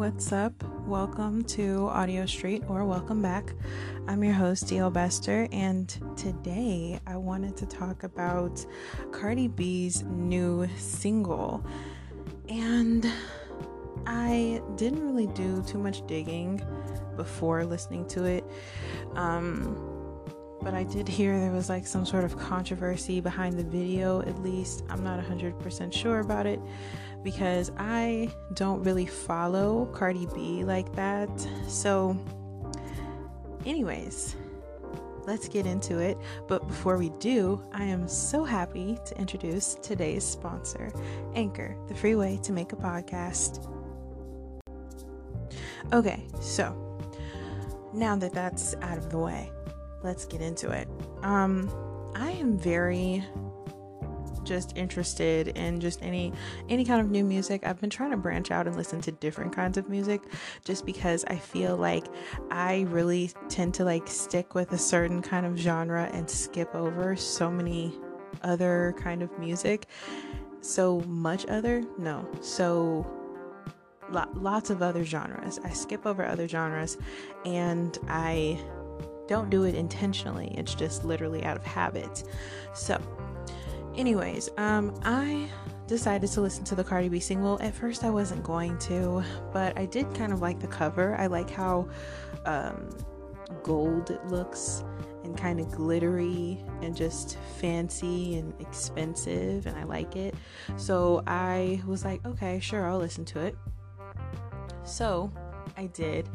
what's up? Welcome to Audio Street or welcome back. I'm your host, D.L. Bester, and today I wanted to talk about Cardi B's new single. And I didn't really do too much digging before listening to it. Um, but I did hear there was like some sort of controversy behind the video, at least. I'm not 100% sure about it because I don't really follow Cardi B like that. So, anyways, let's get into it. But before we do, I am so happy to introduce today's sponsor, Anchor, the free way to make a podcast. Okay, so now that that's out of the way, let's get into it. Um, I am very just interested in just any any kind of new music. I've been trying to branch out and listen to different kinds of music just because I feel like I really tend to like stick with a certain kind of genre and skip over so many other kind of music. So much other? No. So lots of other genres. I skip over other genres and I don't do it intentionally. It's just literally out of habit. So, anyways, um, I decided to listen to the Cardi B single. At first, I wasn't going to, but I did kind of like the cover. I like how um, gold it looks and kind of glittery and just fancy and expensive, and I like it. So I was like, okay, sure, I'll listen to it. So I did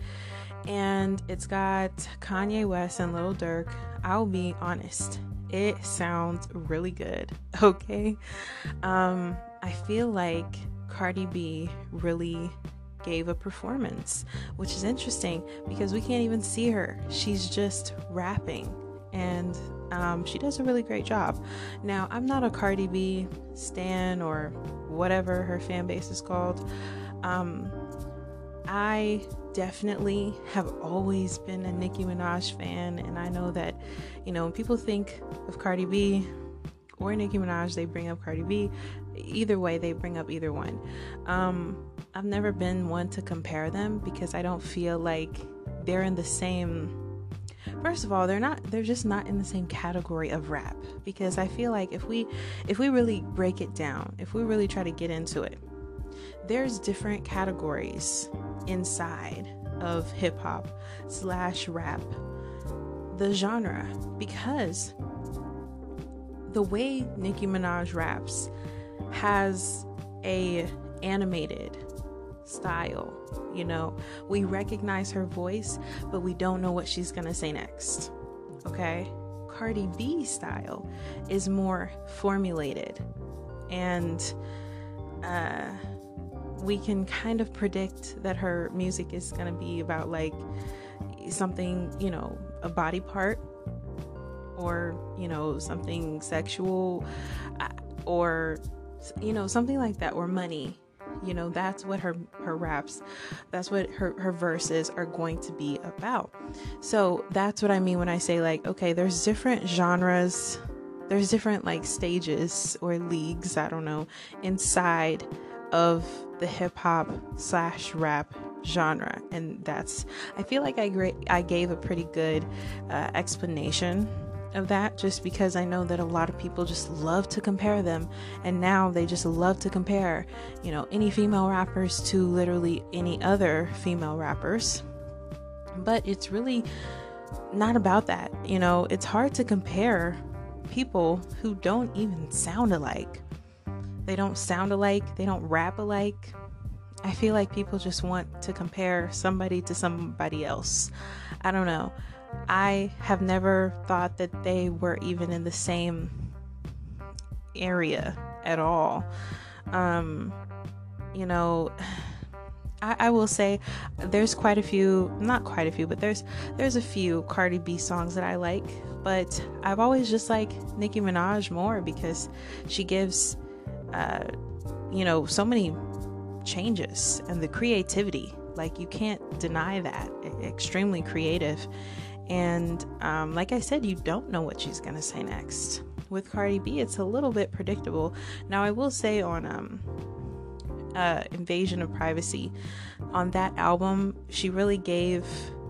and it's got Kanye West and Lil Durk. I'll be honest, it sounds really good. Okay, um, I feel like Cardi B really gave a performance, which is interesting because we can't even see her. She's just rapping, and um, she does a really great job. Now, I'm not a Cardi B stan or whatever her fan base is called. Um, I definitely have always been a Nicki Minaj fan, and I know that, you know, when people think of Cardi B or Nicki Minaj, they bring up Cardi B. Either way, they bring up either one. Um, I've never been one to compare them because I don't feel like they're in the same. First of all, they're not. They're just not in the same category of rap because I feel like if we, if we really break it down, if we really try to get into it, there's different categories inside of hip hop slash rap, the genre, because the way Nicki Minaj raps has a animated style. You know, we recognize her voice, but we don't know what she's gonna say next. Okay? Cardi B style is more formulated and uh we can kind of predict that her music is going to be about like something, you know, a body part or, you know, something sexual uh, or, you know, something like that or money. You know, that's what her her raps, that's what her her verses are going to be about. So that's what I mean when I say like, okay, there's different genres, there's different like stages or leagues, I don't know, inside of the hip hop slash rap genre, and that's I feel like I gra- I gave a pretty good uh, explanation of that just because I know that a lot of people just love to compare them. And now they just love to compare you know any female rappers to literally any other female rappers. But it's really not about that you know? It's hard to compare people who don't even sound alike they don't sound alike, they don't rap alike. I feel like people just want to compare somebody to somebody else. I don't know. I have never thought that they were even in the same area at all. Um, you know, I, I, will say there's quite a few, not quite a few, but there's there's a few Cardi B songs that I like. But I've always just like Nicki Minaj more because she gives you know, so many changes and the creativity. Like, you can't deny that. Extremely creative. And um, like I said, you don't know what she's going to say next. With Cardi B, it's a little bit predictable. Now, I will say on um, uh, Invasion of Privacy. On that album, she really gave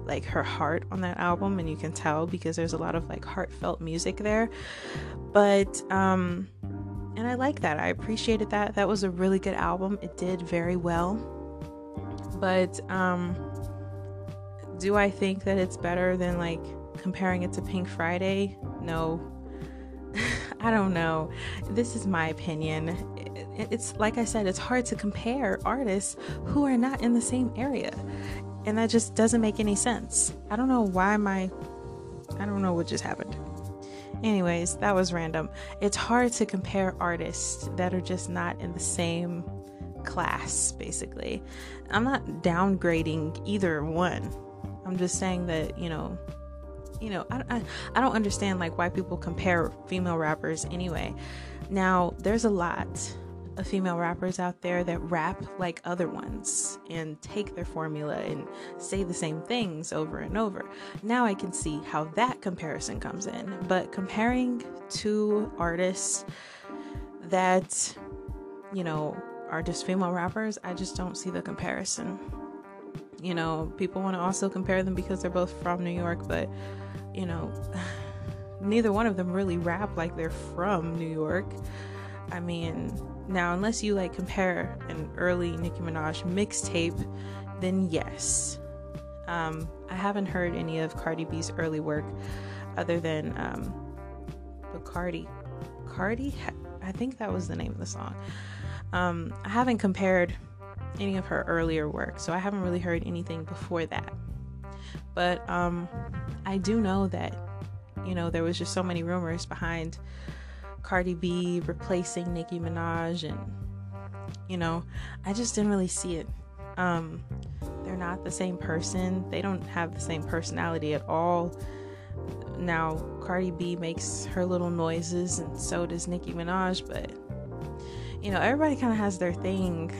like her heart on that album and you can tell because there's a lot of like heartfelt music there but um and i like that. I appreciated that. That was a really good album. It did very well. But um do i think that it's better than like comparing it to pink friday? No. I don't know. This is my opinion. It's like i said it's hard to compare artists who are not in the same area. And that just doesn't make any sense. I don't know why my I don't know what just happened. Anyways, that was random. It's hard to compare artists that are just not in the same class, basically. I'm not downgrading either one. I'm just saying that, you know, you know, I, I, I don't understand like why people compare female rappers anyway. Now, there's a lot of female rappers out there that rap like other ones and take their formula and say the same things over and over. Now I can see how that comparison comes in. But comparing two artists that, you know, are just female rappers, I just don't see the comparison. You know, people want to also compare them because they're both from New York, but, you know, neither one of them really rap like they're from New York. I mean, now, unless you like compare an early Nicki Minaj mixtape, then yes. Um, I haven't heard any of Cardi B's early work other than um, Bacardi. Cardi? I think that was the name of the song. Um, I haven't compared any of her earlier work, so I haven't really heard anything before that. But um, I do know that, you know, there was just so many rumors behind Cardi B replacing Nicki Minaj and you know, I just didn't really see it. Um they're not the same person. They don't have the same personality at all. Now, Cardi B makes her little noises and so does Nicki Minaj, but you know, everybody kind of has their thing,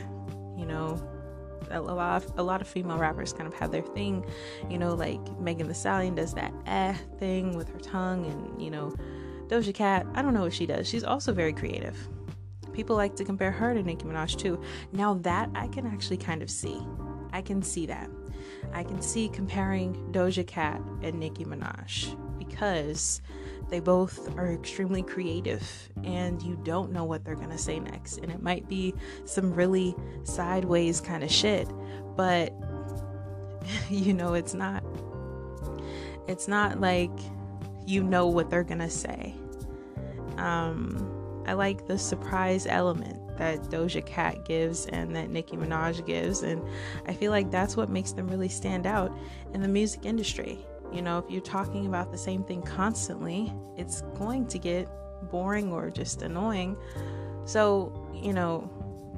you know, a lot of, a lot of female rappers kind of have their thing, you know, like Megan Thee Stallion does that eh thing with her tongue and, you know, Doja Cat, I don't know what she does. She's also very creative. People like to compare her to Nicki Minaj too. Now that I can actually kind of see. I can see that. I can see comparing Doja Cat and Nicki Minaj because they both are extremely creative and you don't know what they're going to say next. And it might be some really sideways kind of shit, but you know, it's not. It's not like you know what they're gonna say. Um, I like the surprise element that Doja Cat gives and that Nicki Minaj gives, and I feel like that's what makes them really stand out in the music industry. You know, if you're talking about the same thing constantly, it's going to get boring or just annoying. So, you know,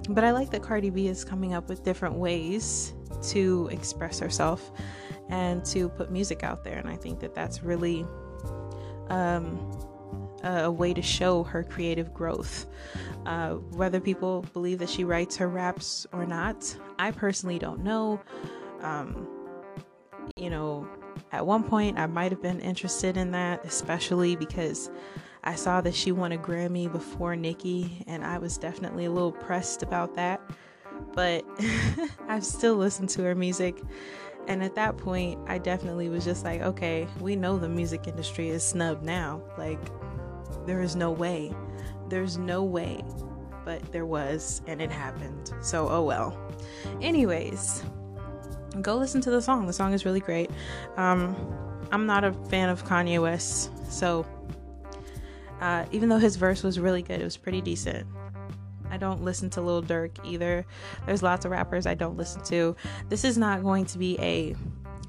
but I like that Cardi B is coming up with different ways to express herself and to put music out there, and I think that that's really um, a way to show her creative growth. Uh, whether people believe that she writes her raps or not, I personally don't know. Um, you know, at one point I might have been interested in that, especially because I saw that she won a Grammy before Nicki, and I was definitely a little pressed about that. But I've still listened to her music and at that point, I definitely was just like, okay, we know the music industry is snubbed now. Like, there is no way. There's no way. But there was, and it happened. So, oh well. Anyways, go listen to the song. The song is really great. Um, I'm not a fan of Kanye West, so uh, even though his verse was really good, it was pretty decent. I don't listen to Lil Durk either. There's lots of rappers I don't listen to. This is not going to be a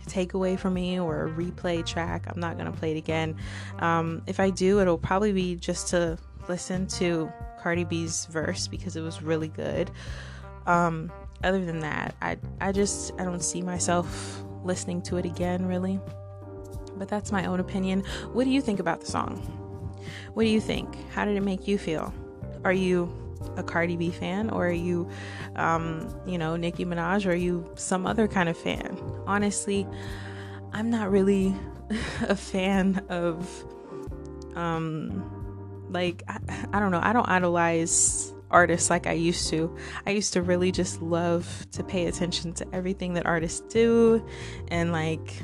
takeaway for me or a replay track. I'm not going to play it again. Um, if I do, it'll probably be just to listen to Cardi B's verse because it was really good. Um, other than that, I I just I don't see myself listening to it again really. But that's my own opinion. What do you think about the song? What do you think? How did it make you feel? Are you a Cardi B fan or are you, um, you know, Nicki Minaj or are you some other kind of fan? Honestly, I'm not really a fan of, um, like, I, I don't know, I don't idolize artists like I used to. I used to really just love to pay attention to everything that artists do and like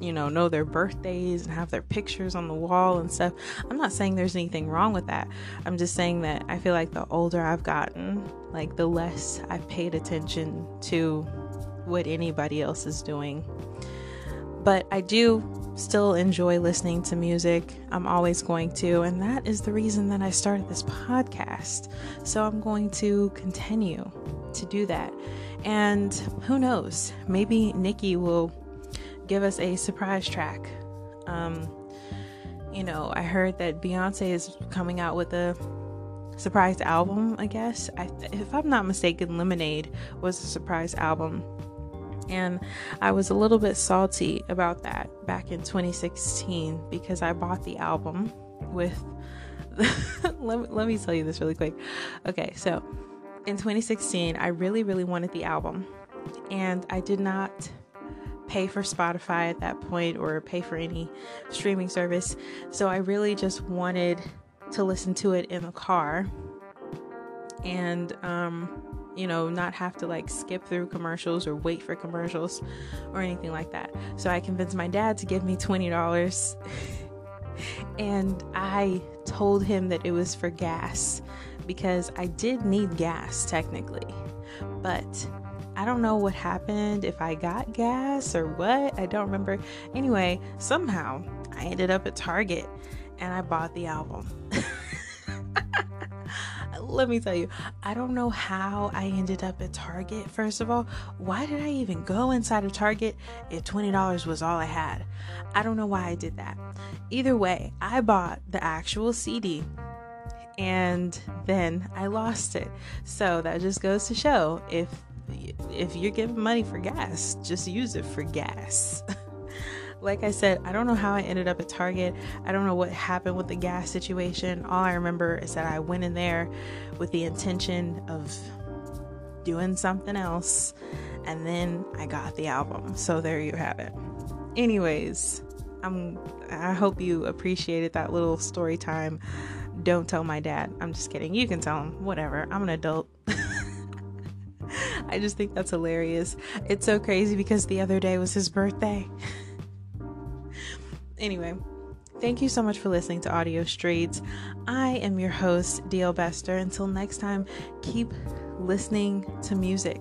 you know, know their birthdays and have their pictures on the wall and stuff. I'm not saying there's anything wrong with that. I'm just saying that I feel like the older I've gotten, like the less I've paid attention to what anybody else is doing. But I do still enjoy listening to music. I'm always going to, and that is the reason that I started this podcast. So I'm going to continue to do that. And who knows, maybe Nicki will give us a surprise track. Um, you know, I heard that Beyonce is coming out with a surprise album, I guess. I, if I'm not mistaken, Lemonade was a surprise album. And I was a little bit salty about that back in 2016 because I bought the album with. let, me, let me tell you this really quick. Okay, so in 2016, I really, really wanted the album. And I did not pay for Spotify at that point or pay for any streaming service. So I really just wanted to listen to it in the car and um, you know not have to like skip through commercials or wait for commercials or anything like that so i convinced my dad to give me $20 and i told him that it was for gas because i did need gas technically but I don't know what happened, if I got gas or what. I don't remember. Anyway, somehow I ended up at Target and I bought the album. Let me tell you, I don't know how I ended up at Target. First of all, why did I even go inside of Target if $20 was all I had? I don't know why I did that. Either way, I bought the actual CD and then I lost it. So that just goes to show if if you're giving money for gas, just use it for gas. like I said, I don't know how I ended up at Target. I don't know what happened with the gas situation. All I remember is that I went in there with the intention of doing something else, and then I got the album. So there you have it. Anyways, I'm I hope you appreciated that little story time. Don't tell my dad. I'm just kidding. You can tell him. Whatever. I'm an adult. I just think that's hilarious. It's so crazy because the other day was his birthday. anyway, thank you so much for listening to Audio Streets. I am your host, DL Bester. Until next time, keep listening to music.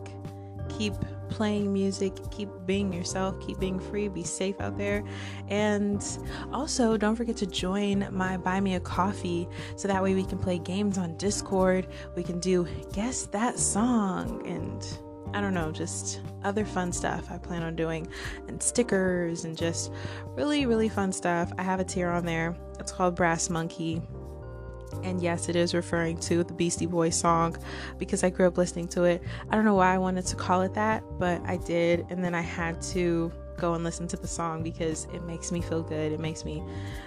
Keep playing music, keep being yourself, keep being free, be safe out there. And also, don't forget to join my Buy Me a Coffee so that way we can play games on Discord. We can do Guess That Song and I don't know, just other fun stuff I plan on doing, and stickers, and just really, really fun stuff. I have a tier on there. It's called Brass Monkey. And yes, it is referring to the Beastie Boys song because I grew up listening to it. I don't know why I wanted to call it that, but I did. And then I had to go and listen to the song because it makes me feel good. It makes me,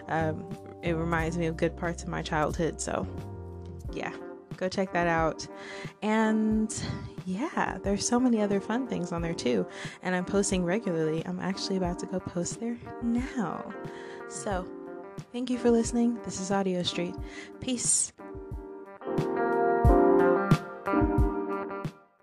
um, it reminds me of good parts of my childhood. So, yeah, go check that out. And yeah, there's so many other fun things on there too. And I'm posting regularly. I'm actually about to go post there now. So, Thank you for listening. This is Audio Street. Peace.